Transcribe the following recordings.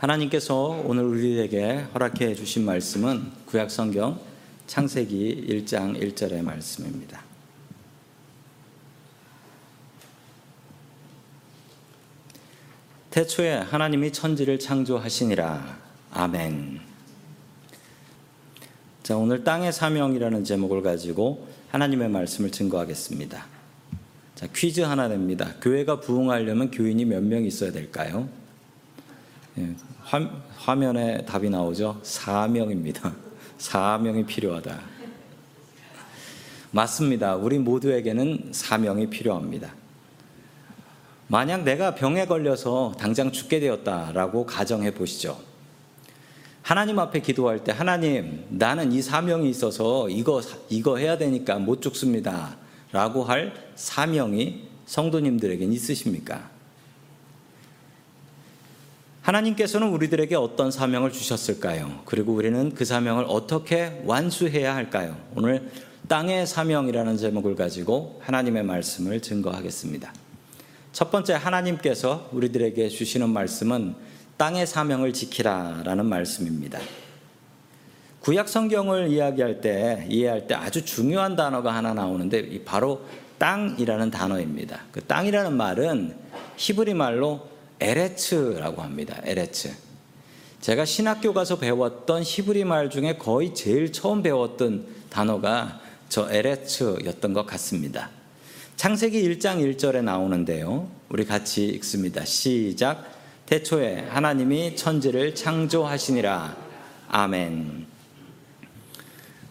하나님께서 오늘 우리에게 허락해 주신 말씀은 구약 성경 창세기 1장 1절의 말씀입니다. 태초에 하나님이 천지를 창조하시니라. 아멘. 자, 오늘 땅의 사명이라는 제목을 가지고 하나님의 말씀을 증거하겠습니다. 자, 퀴즈 하나 냅니다. 교회가 부흥하려면 교인이 몇 명 있어야 될까요? 예, 화, 화면에 답이 나오죠. 4명입니다. 4명이 필요하다. 맞습니다. 우리 모두에게는 사명이 필요합니다. 만약 내가 병에 걸려서 당장 죽게 되었다라고 가정해 보시죠. 하나님 앞에 기도할 때 하나님 나는 이 사명이 있어서 이거 이거 해야 되니까 못 죽습니다라고 할 사명이 성도님들에겐 있으십니까? 하나님께서는 우리들에게 어떤 사명을 주셨을까요? 그리고 우리는 그 사명을 어떻게 완수해야 할까요? 오늘 땅의 사명이라는 제목을 가지고 하나님의 말씀을 증거하겠습니다. 첫 번째 하나님께서 우리들에게 주시는 말씀은 땅의 사명을 지키라라는 말씀입니다. 구약 성경을 이야기할 때 이해할 때 아주 중요한 단어가 하나 나오는데 바로 땅이라는 단어입니다. 그 땅이라는 말은 히브리 말로 에레츠라고 합니다. 에레츠. 제가 신학교 가서 배웠던 히브리 말 중에 거의 제일 처음 배웠던 단어가 저 에레츠였던 것 같습니다. 창세기 1장 1절에 나오는데요. 우리 같이 읽습니다. 시작. 태초에 하나님이 천지를 창조하시니라. 아멘.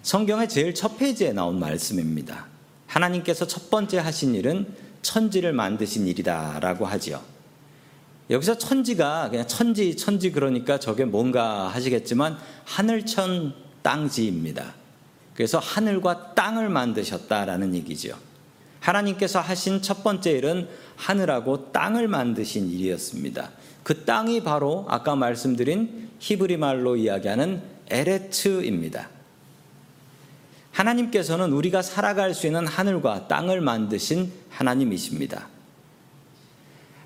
성경의 제일 첫 페이지에 나온 말씀입니다. 하나님께서 첫 번째 하신 일은 천지를 만드신 일이다라고 하지요. 여기서 천지가 그냥 천지 천지 그러니까 저게 뭔가 하시겠지만 하늘천 땅지입니다. 그래서 하늘과 땅을 만드셨다라는 얘기죠. 하나님께서 하신 첫 번째 일은 하늘하고 땅을 만드신 일이었습니다. 그 땅이 바로 아까 말씀드린 히브리 말로 이야기하는 에레츠입니다. 하나님께서는 우리가 살아갈 수 있는 하늘과 땅을 만드신 하나님이십니다.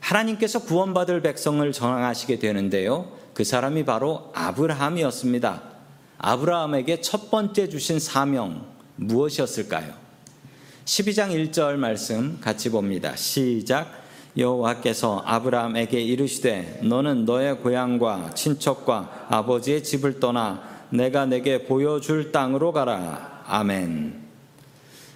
하나님께서 구원받을 백성을 정하시게 되는데요. 그 사람이 바로 아브라함이었습니다. 아브라함에게 첫 번째 주신 사명 무엇이었을까요? 12장 1절 말씀 같이 봅니다. 시작. 여호와께서 아브라함에게 이르시되 너는 너의 고향과 친척과 아버지의 집을 떠나 내가 내게 보여줄 땅으로 가라. 아멘.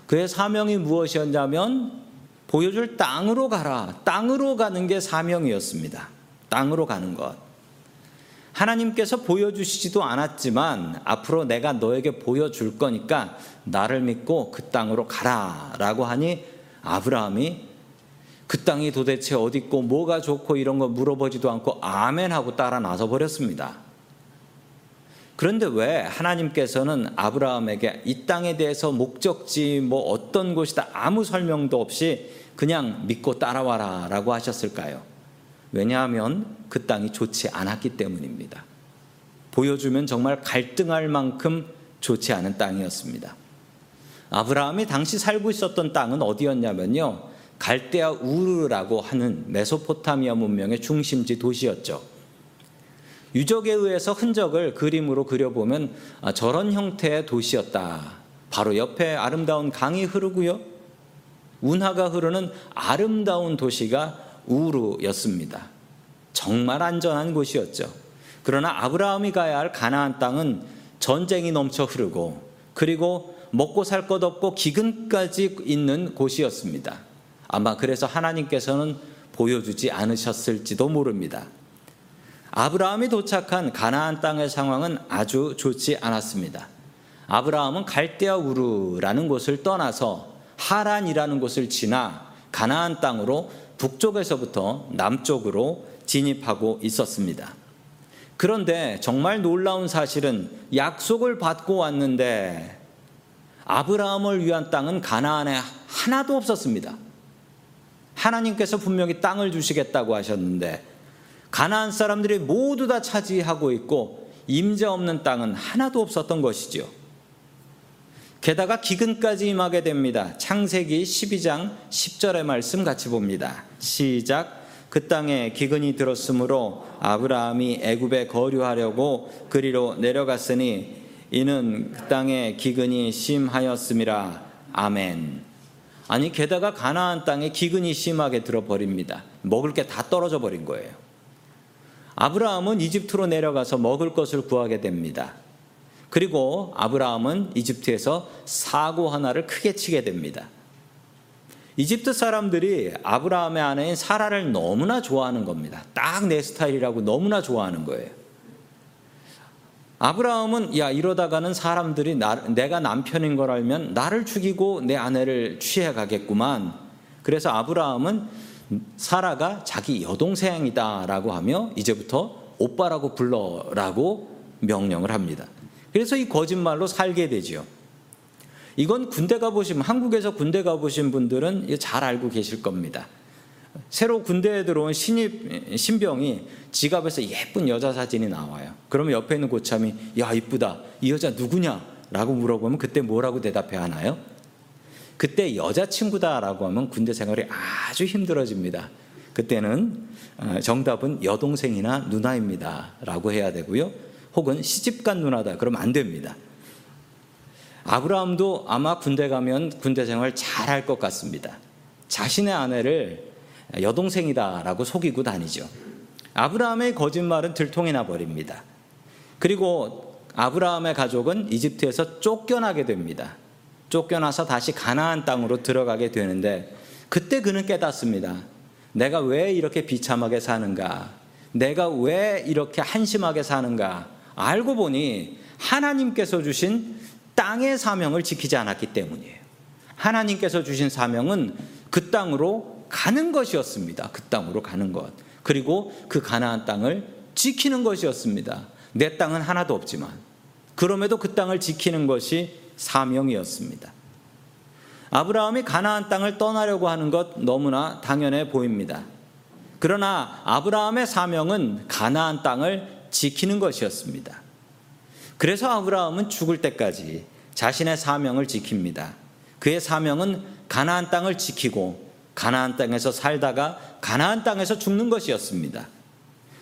그의 사명이 무엇이었냐면 보여줄 땅으로 가라. 땅으로 가는 게 사명이었습니다. 땅으로 가는 것. 하나님께서 보여주시지도 않았지만 앞으로 내가 너에게 보여줄 거니까 나를 믿고 그 땅으로 가라. 라고 하니 아브라함이 그 땅이 도대체 어디 있고 뭐가 좋고 이런 거 물어보지도 않고 아멘 하고 따라 나서 버렸습니다. 그런데 왜 하나님께서는 아브라함에게 이 땅에 대해서 목적지 뭐 어떤 곳이다 아무 설명도 없이 그냥 믿고 따라와라 라고 하셨을까요? 왜냐하면 그 땅이 좋지 않았기 때문입니다. 보여주면 정말 갈등할 만큼 좋지 않은 땅이었습니다. 아브라함이 당시 살고 있었던 땅은 어디였냐면요. 갈대아 우르라고 하는 메소포타미아 문명의 중심지 도시였죠. 유적에 의해서 흔적을 그림으로 그려보면 아, 저런 형태의 도시였다. 바로 옆에 아름다운 강이 흐르고요. 운하가 흐르는 아름다운 도시가 우르였습니다. 정말 안전한 곳이었죠. 그러나 아브라함이 가야 할 가나안 땅은 전쟁이 넘쳐 흐르고 그리고 먹고 살 것 없고 기근까지 있는 곳이었습니다. 아마 그래서 하나님께서는 보여주지 않으셨을지도 모릅니다. 아브라함이 도착한 가나안 땅의 상황은 아주 좋지 않았습니다. 아브라함은 갈대아 우르라는 곳을 떠나서 하란이라는 곳을 지나 가나안 땅으로 북쪽에서부터 남쪽으로 진입하고 있었습니다. 그런데 정말 놀라운 사실은 약속을 받고 왔는데 아브라함을 위한 땅은 가나안에 하나도 없었습니다. 하나님께서 분명히 땅을 주시겠다고 하셨는데 가나안 사람들이 모두 다 차지하고 있고 임자 없는 땅은 하나도 없었던 것이지요. 게다가 기근까지 임하게 됩니다. 창세기 12장 10절의 말씀 같이 봅니다. 시작. 그 땅에 기근이 들었으므로 아브라함이 애굽에 거류하려고 그리로 내려갔으니 이는 그 땅에 기근이 심하였음이라 아멘. 아니 게다가 가나안 땅에 기근이 심하게 들어버립니다. 먹을 게 다 떨어져 버린 거예요. 아브라함은 이집트로 내려가서 먹을 것을 구하게 됩니다. 그리고 아브라함은 이집트에서 사고 하나를 크게 치게 됩니다. 이집트 사람들이 아브라함의 아내인 사라를 너무나 좋아하는 겁니다. 딱 내 스타일이라고 너무나 좋아하는 거예요. 아브라함은 야 이러다가는 사람들이 나, 내가 남편인 걸 알면 나를 죽이고 내 아내를 취해 가겠구만. 그래서 아브라함은 사라가 자기 여동생이다라고 하며 이제부터 오빠라고 불러라고 명령을 합니다. 그래서 이 거짓말로 살게 되지요. 이건 군대 가보신 한국에서 군대 가보신 분들은 잘 알고 계실 겁니다. 새로 군대에 들어온 신입 신병이 지갑에서 예쁜 여자 사진이 나와요. 그러면 옆에 있는 고참이 야 이쁘다 이 여자 누구냐?라고 물어보면 그때 뭐라고 대답해 하나요? 그때 여자친구다라고 하면 군대 생활이 아주 힘들어집니다. 그때는 어, 정답은 여동생이나 누나입니다라고 해야 되고요. 혹은 시집간 누나다 그러면 안 됩니다. 아브라함도 아마 군대 가면 군대 생활 잘 할 것 같습니다. 자신의 아내를 여동생이다라고 속이고 다니죠. 아브라함의 거짓말은 들통이 나 버립니다. 그리고 아브라함의 가족은 이집트에서 쫓겨나게 됩니다. 쫓겨나서 다시 가나안 땅으로 들어가게 되는데 그때 그는 깨닫습니다. 내가 왜 이렇게 비참하게 사는가? 내가 왜 이렇게 한심하게 사는가? 알고 보니 하나님께서 주신 땅의 사명을 지키지 않았기 때문이에요. 하나님께서 주신 사명은 그 땅으로 가는 것이었습니다. 그 땅으로 가는 것. 그리고 그 가나안 땅을 지키는 것이었습니다. 내 땅은 하나도 없지만 그럼에도 그 땅을 지키는 것이 사명이었습니다. 아브라함이 가나안 땅을 떠나려고 하는 것 너무나 당연해 보입니다. 그러나 아브라함의 사명은 가나안 땅을 지키는 것이었습니다. 그래서 아브라함은 죽을 때까지 자신의 사명을 지킵니다. 그의 사명은 가나안 땅을 지키고 가나안 땅에서 살다가 가나안 땅에서 죽는 것이었습니다.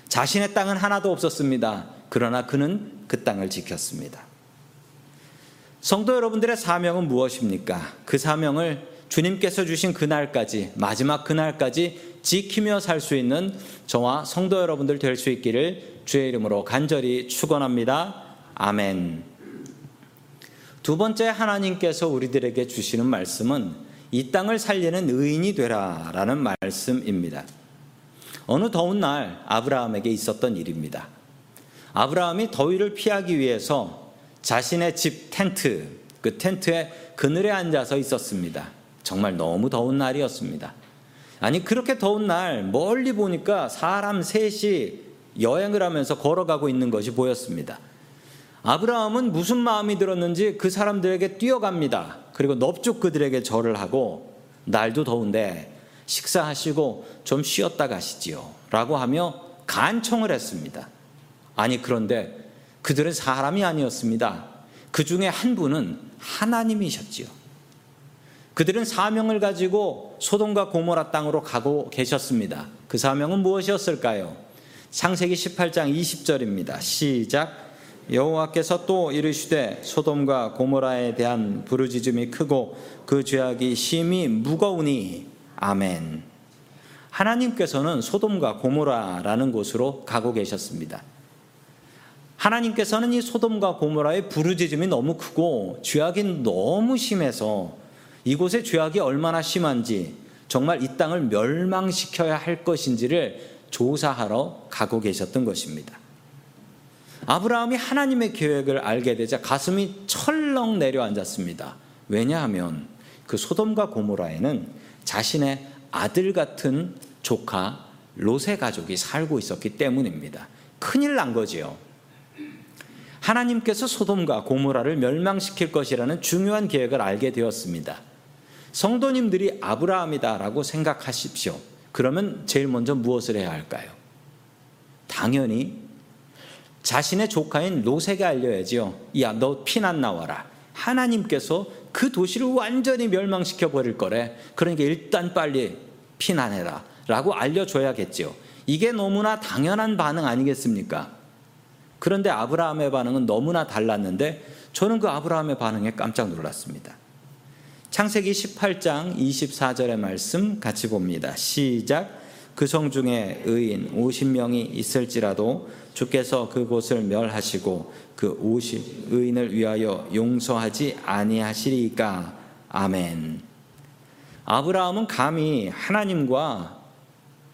자신의 땅은 하나도 없었습니다. 그러나 그는 그 땅을 지켰습니다. 성도 여러분들의 사명은 무엇입니까? 그 사명을 주님께서 주신 그날까지 마지막 그날까지 지키며 살 수 있는 저와 성도 여러분들 될 수 있기를 주의 이름으로 간절히 축원합니다. 아멘. 두 번째 하나님께서 우리들에게 주시는 말씀은 이 땅을 살리는 의인이 되라라는 말씀입니다. 어느 더운 날 아브라함에게 있었던 일입니다. 아브라함이 더위를 피하기 위해서 자신의 집 텐트, 그 텐트에 그늘에 앉아서 있었습니다. 정말 너무 더운 날이었습니다. 아니, 그렇게 더운 날 멀리 보니까 사람 셋이 여행을 하면서 걸어가고 있는 것이 보였습니다. 아브라함은 무슨 마음이 들었는지 그 사람들에게 뛰어갑니다. 그리고 넙죽 그들에게 절을 하고 날도 더운데 식사하시고 좀 쉬었다 가시지요. 라고 하며 간청을 했습니다. 아니, 그런데 그들은 사람이 아니었습니다. 그 중에 한 분은 하나님이셨지요. 그들은 사명을 가지고 소돔과 고모라 땅으로 가고 계셨습니다. 그 사명은 무엇이었을까요? 창세기 18장 20절입니다. 시작. 여호와께서 또 이르시되 소돔과 고모라에 대한 부르짖음이 크고 그 죄악이 심히 무거우니 아멘. 하나님께서는 소돔과 고모라라는 곳으로 가고 계셨습니다. 하나님께서는 이 소돔과 고모라의 부르짖음이 너무 크고 죄악이 너무 심해서 이곳의 죄악이 얼마나 심한지 정말 이 땅을 멸망시켜야 할 것인지를 조사하러 가고 계셨던 것입니다. 아브라함이 하나님의 계획을 알게 되자 가슴이 철렁 내려앉았습니다. 왜냐하면 그 소돔과 고모라에는 자신의 아들 같은 조카 롯의 가족이 살고 있었기 때문입니다. 큰일 난 거지요. 하나님께서 소돔과 고모라를 멸망시킬 것이라는 중요한 계획을 알게 되었습니다. 성도님들이 아브라함이다라고 생각하십시오. 그러면 제일 먼저 무엇을 해야 할까요? 당연히 자신의 조카인 롯에게 알려야지요. 야, 너 피난 나와라. 하나님께서 그 도시를 완전히 멸망시켜 버릴 거래. 그러니까 일단 빨리 피난해라. 라고 알려줘야겠죠. 이게 너무나 당연한 반응 아니겠습니까? 그런데 아브라함의 반응은 너무나 달랐는데 저는 그 아브라함의 반응에 깜짝 놀랐습니다. 창세기 18장 24절의 말씀 같이 봅니다. 시작. 그 성 중에 의인 50명이 있을지라도 주께서 그곳을 멸하시고 그 50 의인을 위하여 용서하지 아니하시리까. 아멘. 아브라함은 감히 하나님과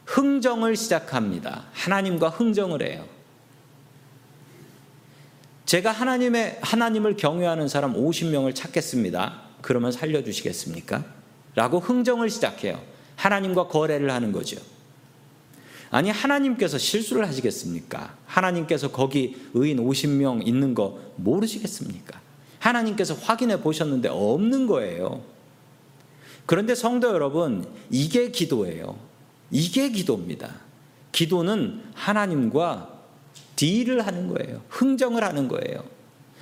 흥정을 시작합니다. 하나님과 흥정을 해요. 제가 하나님의 하나님을 경외하는 사람 50명을 찾겠습니다. 그러면 살려 주시겠습니까? 라고 흥정을 시작해요. 하나님과 거래를 하는 거죠. 아니 하나님께서 실수를 하시겠습니까? 하나님께서 거기 의인 50명 있는 거 모르시겠습니까? 하나님께서 확인해 보셨는데 없는 거예요. 그런데 성도 여러분, 이게 기도예요. 이게 기도입니다. 기도는 하나님과 딜을 하는 거예요. 흥정을 하는 거예요.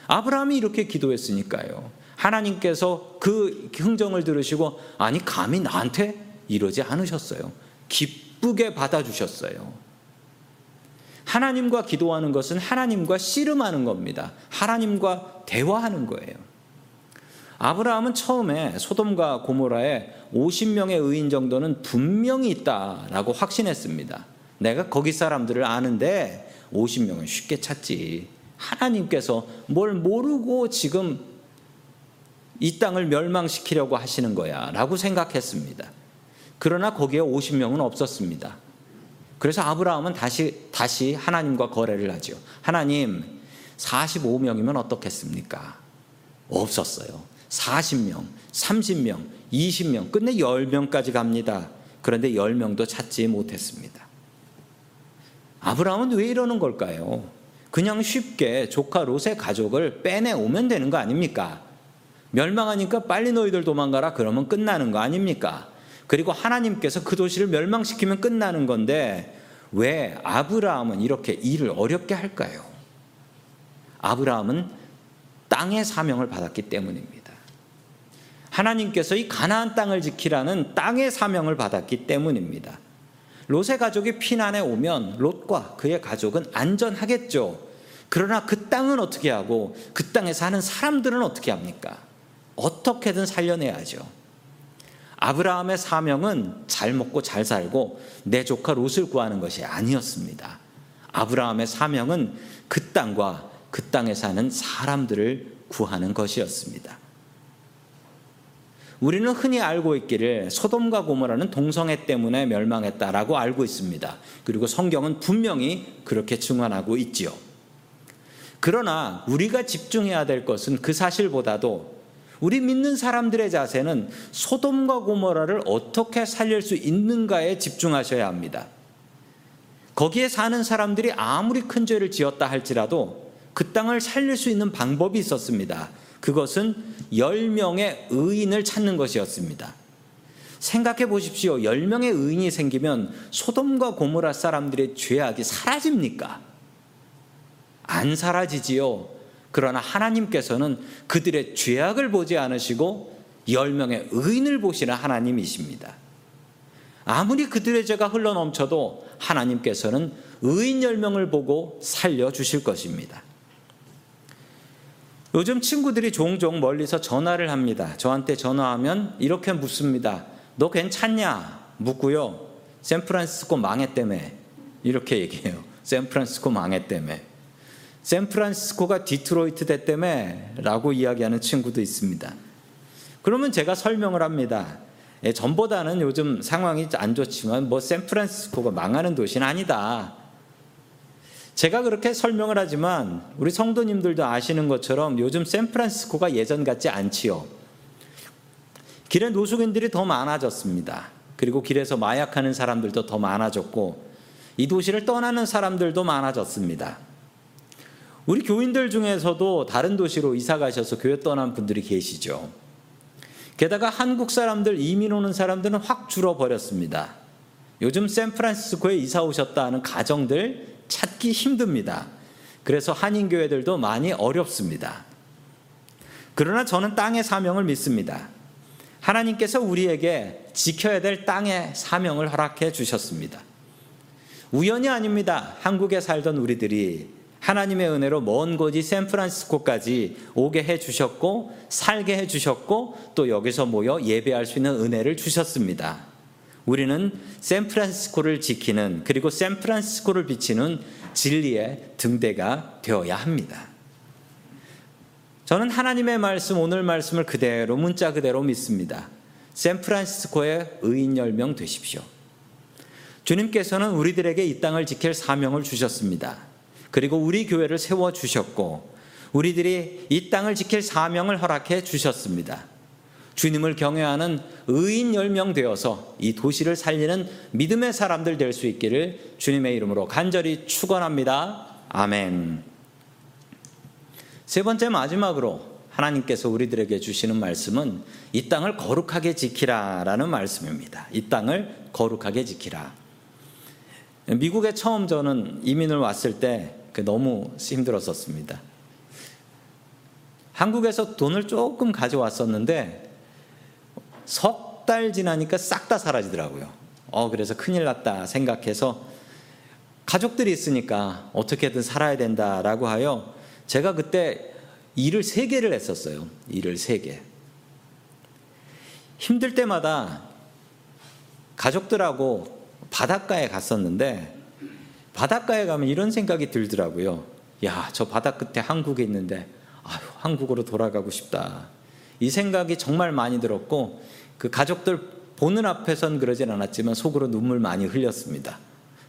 아브라함이 이렇게 기도했으니까요. 하나님께서 그 흥정을 들으시고 아니 감히 나한테 이러지 않으셨어요. 기쁘게 받아주셨어요. 하나님과 기도하는 것은 하나님과 씨름하는 겁니다. 하나님과 대화하는 거예요. 아브라함은 처음에 소돔과 고모라에 50명의 의인 정도는 분명히 있다라고 확신했습니다. 내가 거기 사람들을 아는데 50명은 쉽게 찾지. 하나님께서 뭘 모르고 지금 이 땅을 멸망시키려고 하시는 거야 라고 생각했습니다. 그러나 거기에 50명은 없었습니다. 그래서 아브라함은 다시, 다시 하나님과 거래를 하죠. 하나님, 45명이면 어떻겠습니까? 없었어요. 40명, 30명, 20명, 끝내 10명까지 갑니다. 그런데 10명도 찾지 못했습니다. 아브라함은 왜 이러는 걸까요? 그냥 쉽게 조카 롯의 가족을 빼내오면 되는 거 아닙니까? 멸망하니까 빨리 너희들 도망가라 그러면 끝나는 거 아닙니까? 그리고 하나님께서 그 도시를 멸망시키면 끝나는 건데 왜 아브라함은 이렇게 일을 어렵게 할까요? 아브라함은 땅의 사명을 받았기 때문입니다. 하나님께서 이 가나안 땅을 지키라는 땅의 사명을 받았기 때문입니다. 롯의 가족이 피난에 오면 롯과 그의 가족은 안전하겠죠. 그러나 그 땅은 어떻게 하고 그 땅에 사는 사람들은 어떻게 합니까? 어떻게든 살려내야죠. 아브라함의 사명은 잘 먹고 잘 살고 내 조카 롯을 구하는 것이 아니었습니다. 아브라함의 사명은 그 땅과 그 땅에 사는 사람들을 구하는 것이었습니다. 우리는 흔히 알고 있기를 소돔과 고모라는 동성애 때문에 멸망했다라고 알고 있습니다. 그리고 성경은 분명히 그렇게 증언하고 있지요. 그러나 우리가 집중해야 될 것은 그 사실보다도 우리 믿는 사람들의 자세는 소돔과 고모라를 어떻게 살릴 수 있는가에 집중하셔야 합니다. 거기에 사는 사람들이 아무리 큰 죄를 지었다 할지라도 그 땅을 살릴 수 있는 방법이 있었습니다. 그것은 10명의 의인을 찾는 것이었습니다. 생각해 보십시오. 10명의 의인이 생기면 소돔과 고모라 사람들의 죄악이 사라집니까? 안 사라지지요. 그러나 하나님께서는 그들의 죄악을 보지 않으시고 10명의 의인을 보시는 하나님이십니다. 아무리 그들의 죄가 흘러 넘쳐도 하나님께서는 의인 10명을 보고 살려 주실 것입니다. 요즘 친구들이 종종 멀리서 전화를 합니다. 저한테 전화하면 이렇게 묻습니다. 너 괜찮냐? 묻고요. 샌프란시스코 망했다며. 이렇게 얘기해요. 샌프란시스코 망했다며. 샌프란시스코가 디트로이트 됐다며. 라고 이야기하는 친구도 있습니다. 그러면 제가 설명을 합니다. 예, 전보다는 요즘 상황이 안 좋지만 뭐 샌프란시스코가 망하는 도시는 아니다. 제가 그렇게 설명을 하지만 우리 성도님들도 아시는 것처럼 요즘 샌프란시스코가 예전 같지 않지요. 길에 노숙인들이 더 많아졌습니다. 그리고 길에서 마약하는 사람들도 더 많아졌고 이 도시를 떠나는 사람들도 많아졌습니다. 우리 교인들 중에서도 다른 도시로 이사 가셔서 교회 떠난 분들이 계시죠. 게다가 한국 사람들 이민 오는 사람들은 확 줄어버렸습니다. 요즘 샌프란시스코에 이사 오셨다 하는 가정들 찾기 힘듭니다. 그래서 한인교회들도 많이 어렵습니다. 그러나 저는 땅의 사명을 믿습니다. 하나님께서 우리에게 지켜야 될 땅의 사명을 허락해 주셨습니다. 우연이 아닙니다. 한국에 살던 우리들이 하나님의 은혜로 먼 곳이 샌프란시스코까지 오게 해 주셨고 살게 해 주셨고 또 여기서 모여 예배할 수 있는 은혜를 주셨습니다. 우리는 샌프란시스코를 지키는 그리고 샌프란시스코를 비치는 진리의 등대가 되어야 합니다. 저는 하나님의 말씀 오늘 말씀을 그대로 문자 그대로 믿습니다. 샌프란시스코의 의인 열명 되십시오. 주님께서는 우리들에게 이 땅을 지킬 사명을 주셨습니다. 그리고 우리 교회를 세워 주셨고 우리들이 이 땅을 지킬 사명을 허락해 주셨습니다. 주님을 경외하는 의인 열명 되어서 이 도시를 살리는 믿음의 사람들 될 수 있기를 주님의 이름으로 간절히 축원합니다. 아멘. 세 번째 마지막으로 하나님께서 우리들에게 주시는 말씀은 이 땅을 거룩하게 지키라라는 말씀입니다. 이 땅을 거룩하게 지키라. 미국에 처음 저는 이민을 왔을 때그 너무 힘들었었습니다. 한국에서 돈을 조금 가져왔었는데 석 달 지나니까 싹 다 사라지더라고요. 어, 그래서 큰일 났다 생각해서 가족들이 있으니까 어떻게든 살아야 된다라고 하여 제가 그때 일을 세 개를 했었어요. 일을 세 개. 힘들 때마다 가족들하고 바닷가에 갔었는데 바닷가에 가면 이런 생각이 들더라고요. 야, 저 바다 끝에 한국에 있는데 아유, 한국으로 돌아가고 싶다. 이 생각이 정말 많이 들었고 그 가족들 보는 앞에선 그러진 않았지만 속으로 눈물 많이 흘렸습니다.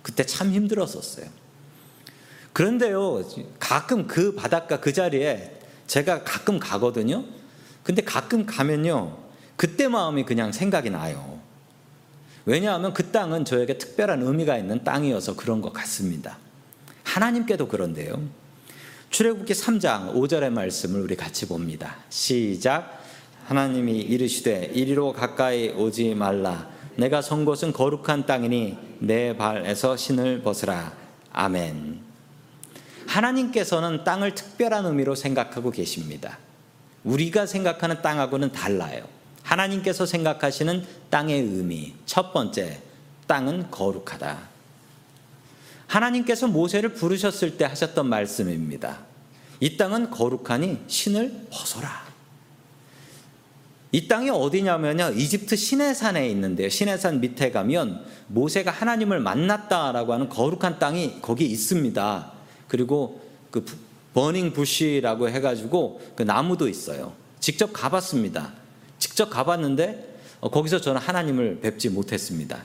그때 참 힘들었었어요. 그런데요, 가끔 그 바닷가 그 자리에 제가 가끔 가거든요. 근데 가끔 가면요, 그때 마음이 그냥 생각이 나요. 왜냐하면 그 땅은 저에게 특별한 의미가 있는 땅이어서 그런 것 같습니다. 하나님께도 그런데요. 출애굽기 3장 5절의 말씀을 우리 같이 봅니다. 시작. 하나님이 이르시되 이리로 가까이 오지 말라. 내가 선 곳은 거룩한 땅이니 내 발에서 신을 벗으라. 아멘. 하나님께서는 땅을 특별한 의미로 생각하고 계십니다. 우리가 생각하는 땅하고는 달라요. 하나님께서 생각하시는 땅의 의미. 첫 번째, 땅은 거룩하다. 하나님께서 모세를 부르셨을 때 하셨던 말씀입니다. 이 땅은 거룩하니 신을 벗어라. 이 땅이 어디냐면요. 이집트 시내산에 있는데요. 시내산 밑에 가면 모세가 하나님을 만났다라고 하는 거룩한 땅이 거기 있습니다. 그리고 그 버닝 부시라고 해가지고 그 나무도 있어요. 직접 가봤습니다. 직접 가봤는데 어, 거기서 저는 하나님을 뵙지 못했습니다.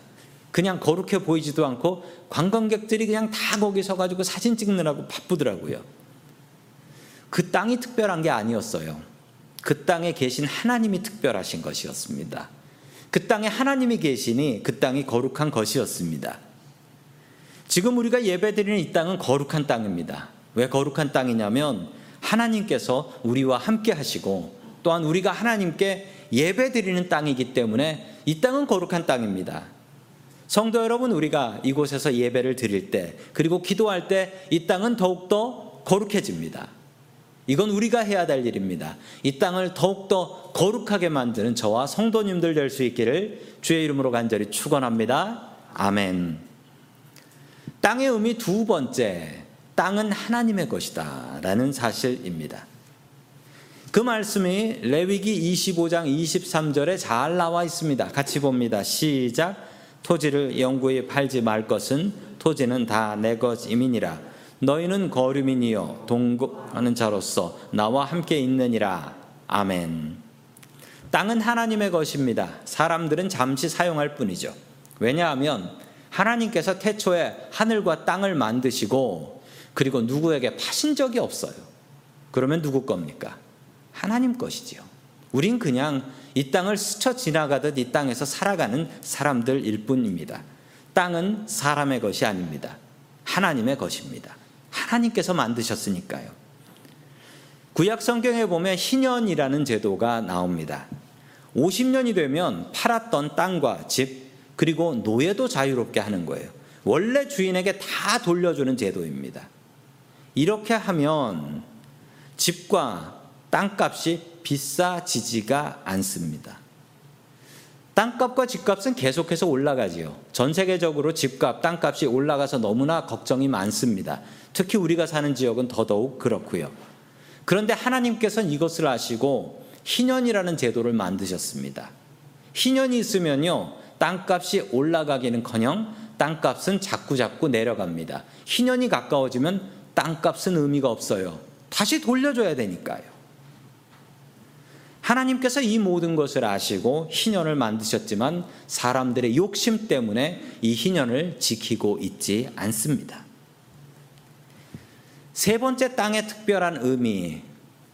그냥 거룩해 보이지도 않고 관광객들이 그냥 다 거기 서가지고 사진 찍느라고 바쁘더라고요. 그 땅이 특별한 게 아니었어요. 그 땅에 계신 하나님이 특별하신 것이었습니다. 그 땅에 하나님이 계시니 그 땅이 거룩한 것이었습니다. 지금 우리가 예배드리는 이 땅은 거룩한 땅입니다. 왜 거룩한 땅이냐면 하나님께서 우리와 함께 하시고 또한 우리가 하나님께 예배드리는 땅이기 때문에 이 땅은 거룩한 땅입니다. 성도 여러분, 우리가 이곳에서 예배를 드릴 때, 그리고 기도할 때 이 땅은 더욱더 거룩해집니다. 이건 우리가 해야 될 일입니다. 이 땅을 더욱더 거룩하게 만드는 저와 성도님들 될 수 있기를 주의 이름으로 간절히 축원합니다. 아멘. 땅의 의미 두 번째, 땅은 하나님의 것이다. 라는 사실입니다. 그 말씀이 레위기 25장 23절에 잘 나와 있습니다. 같이 봅니다. 시작. 토지를 영구히 팔지 말 것은 토지는 다 내 것임이니라. 너희는 거류민이요 동거하는 자로서 나와 함께 있느니라. 아멘. 땅은 하나님의 것입니다. 사람들은 잠시 사용할 뿐이죠. 왜냐하면 하나님께서 태초에 하늘과 땅을 만드시고 그리고 누구에게 파신 적이 없어요. 그러면 누구 겁니까? 하나님 것이지요. 우린 그냥 이 땅을 스쳐 지나가듯 이 땅에서 살아가는 사람들일 뿐입니다. 땅은 사람의 것이 아닙니다. 하나님의 것입니다. 하나님께서 만드셨으니까요. 구약 성경에 보면 희년이라는 제도가 나옵니다. 50년이 되면 팔았던 땅과 집, 그리고 노예도 자유롭게 하는 거예요. 원래 주인에게 다 돌려주는 제도입니다. 이렇게 하면 집과 땅값이 비싸지지가 않습니다. 땅값과 집값은 계속해서 올라가지요. 전 세계적으로 집값, 땅값이 올라가서 너무나 걱정이 많습니다. 특히 우리가 사는 지역은 더더욱 그렇고요. 그런데 하나님께서는 이것을 아시고 희년이라는 제도를 만드셨습니다. 희년이 있으면요. 땅값이 올라가기는커녕 땅값은 자꾸 자꾸 내려갑니다. 희년이 가까워지면 땅값은 의미가 없어요. 다시 돌려줘야 되니까요. 하나님께서 이 모든 것을 아시고 희년을 만드셨지만 사람들의 욕심 때문에 이 희년을 지키고 있지 않습니다. 세 번째 땅의 특별한 의미,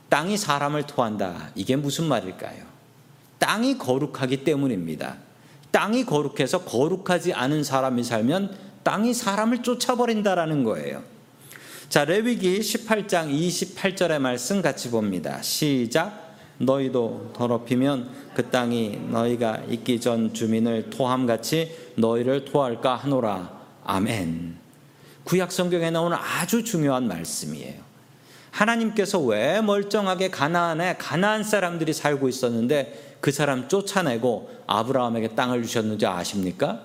땅이 사람을 토한다. 이게 무슨 말일까요? 땅이 거룩하기 때문입니다. 땅이 거룩해서 거룩하지 않은 사람이 살면 땅이 사람을 쫓아버린다라는 거예요. 자, 레위기 18장 28절의 말씀 같이 봅니다. 시작. 너희도 더럽히면 그 땅이 너희가 있기 전 주민을 토함같이 너희를 토할까 하노라. 아멘. 구약 성경에 나오는 아주 중요한 말씀이에요. 하나님께서 왜 멀쩡하게 가나안에 가나안 사람들이 살고 있었는데 그 사람 쫓아내고 아브라함에게 땅을 주셨는지 아십니까?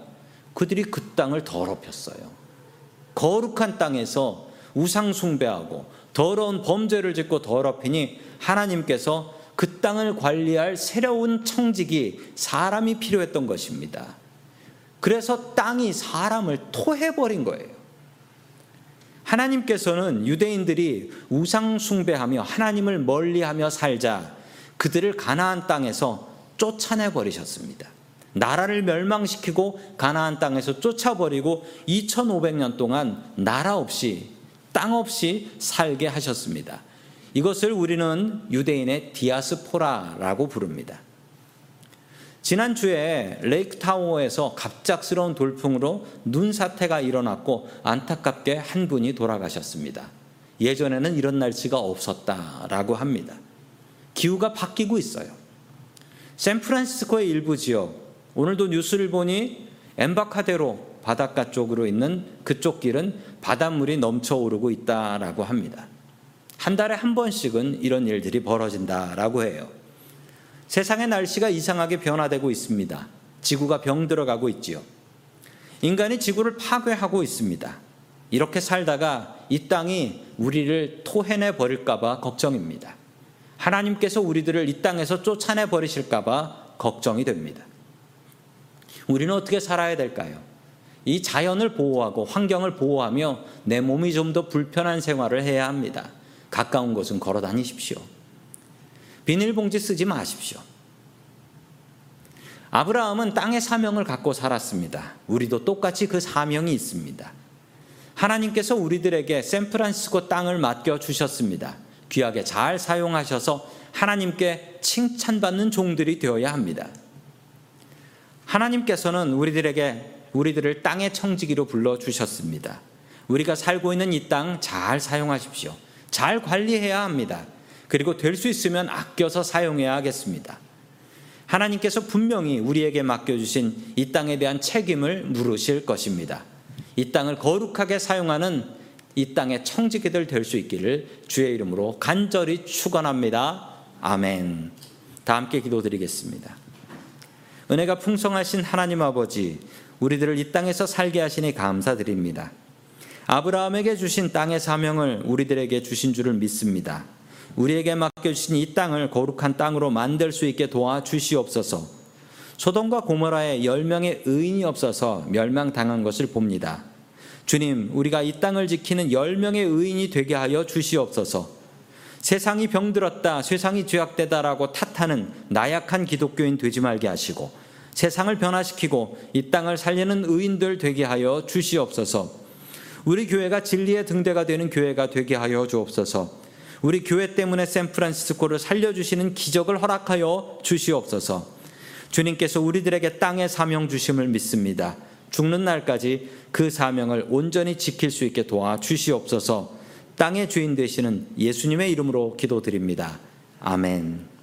그들이 그 땅을 더럽혔어요. 거룩한 땅에서 우상 숭배하고 더러운 범죄를 짓고 더럽히니 하나님께서 그 땅을 관리할 새로운 청직이 사람이 필요했던 것입니다. 그래서 땅이 사람을 토해버린 거예요. 하나님께서는 유대인들이 우상숭배하며 하나님을 멀리하며 살자 그들을 가나안 땅에서 쫓아내 버리셨습니다. 나라를 멸망시키고 가나안 땅에서 쫓아버리고 2500년 동안 나라 없이 땅 없이 살게 하셨습니다. 이것을 우리는 유대인의 디아스포라라고 부릅니다. 지난주에 레이크타워에서 갑작스러운 돌풍으로 눈사태가 일어났고 안타깝게 한 분이 돌아가셨습니다. 예전에는 이런 날씨가 없었다라고 합니다. 기후가 바뀌고 있어요. 샌프란시스코의 일부 지역, 오늘도 뉴스를 보니 엠바카데로 바닷가 쪽으로 있는 그쪽 길은 바닷물이 넘쳐오르고 있다라고 합니다. 한 달에 한 번씩은 이런 일들이 벌어진다라고 해요. 세상의 날씨가 이상하게 변화되고 있습니다. 지구가 병들어가고 있지요. 인간이 지구를 파괴하고 있습니다. 이렇게 살다가 이 땅이 우리를 토해내 버릴까봐 걱정입니다. 하나님께서 우리들을 이 땅에서 쫓아내 버리실까봐 걱정이 됩니다. 우리는 어떻게 살아야 될까요? 이 자연을 보호하고 환경을 보호하며 내 몸이 좀 더 불편한 생활을 해야 합니다. 가까운 곳은 걸어 다니십시오. 비닐봉지 쓰지 마십시오. 아브라함은 땅의 사명을 갖고 살았습니다. 우리도 똑같이 그 사명이 있습니다. 하나님께서 우리들에게 샌프란시스코 땅을 맡겨 주셨습니다. 귀하게 잘 사용하셔서 하나님께 칭찬받는 종들이 되어야 합니다. 하나님께서는 우리들에게 우리들을 땅의 청지기로 불러 주셨습니다. 우리가 살고 있는 이 땅 잘 사용하십시오. 잘 관리해야 합니다. 그리고 될 수 있으면 아껴서 사용해야 하겠습니다. 하나님께서 분명히 우리에게 맡겨주신 이 땅에 대한 책임을 물으실 것입니다. 이 땅을 거룩하게 사용하는 이 땅의 청지기들 될 수 있기를 주의 이름으로 간절히 축원합니다. 아멘. 다 함께 기도드리겠습니다. 은혜가 풍성하신 하나님 아버지, 우리들을 이 땅에서 살게 하시니 감사드립니다. 아브라함에게 주신 땅의 사명을 우리들에게 주신 줄을 믿습니다. 우리에게 맡겨주신 이 땅을 거룩한 땅으로 만들 수 있게 도와주시옵소서. 소돔과 고모라에 열 명의 의인이 없어서 멸망당한 것을 봅니다. 주님, 우리가 이 땅을 지키는 열 명의 의인이 되게 하여 주시옵소서. 세상이 병들었다, 세상이 죄악되다라고 탓하는 나약한 기독교인 되지 말게 하시고 세상을 변화시키고 이 땅을 살리는 의인들 되게 하여 주시옵소서. 우리 교회가 진리의 등대가 되는 교회가 되게 하여 주옵소서. 우리 교회 때문에 샌프란시스코를 살려주시는 기적을 허락하여 주시옵소서. 주님께서 우리들에게 땅의 사명 주심을 믿습니다. 죽는 날까지 그 사명을 온전히 지킬 수 있게 도와 주시옵소서. 땅의 주인 되시는 예수님의 이름으로 기도드립니다. 아멘.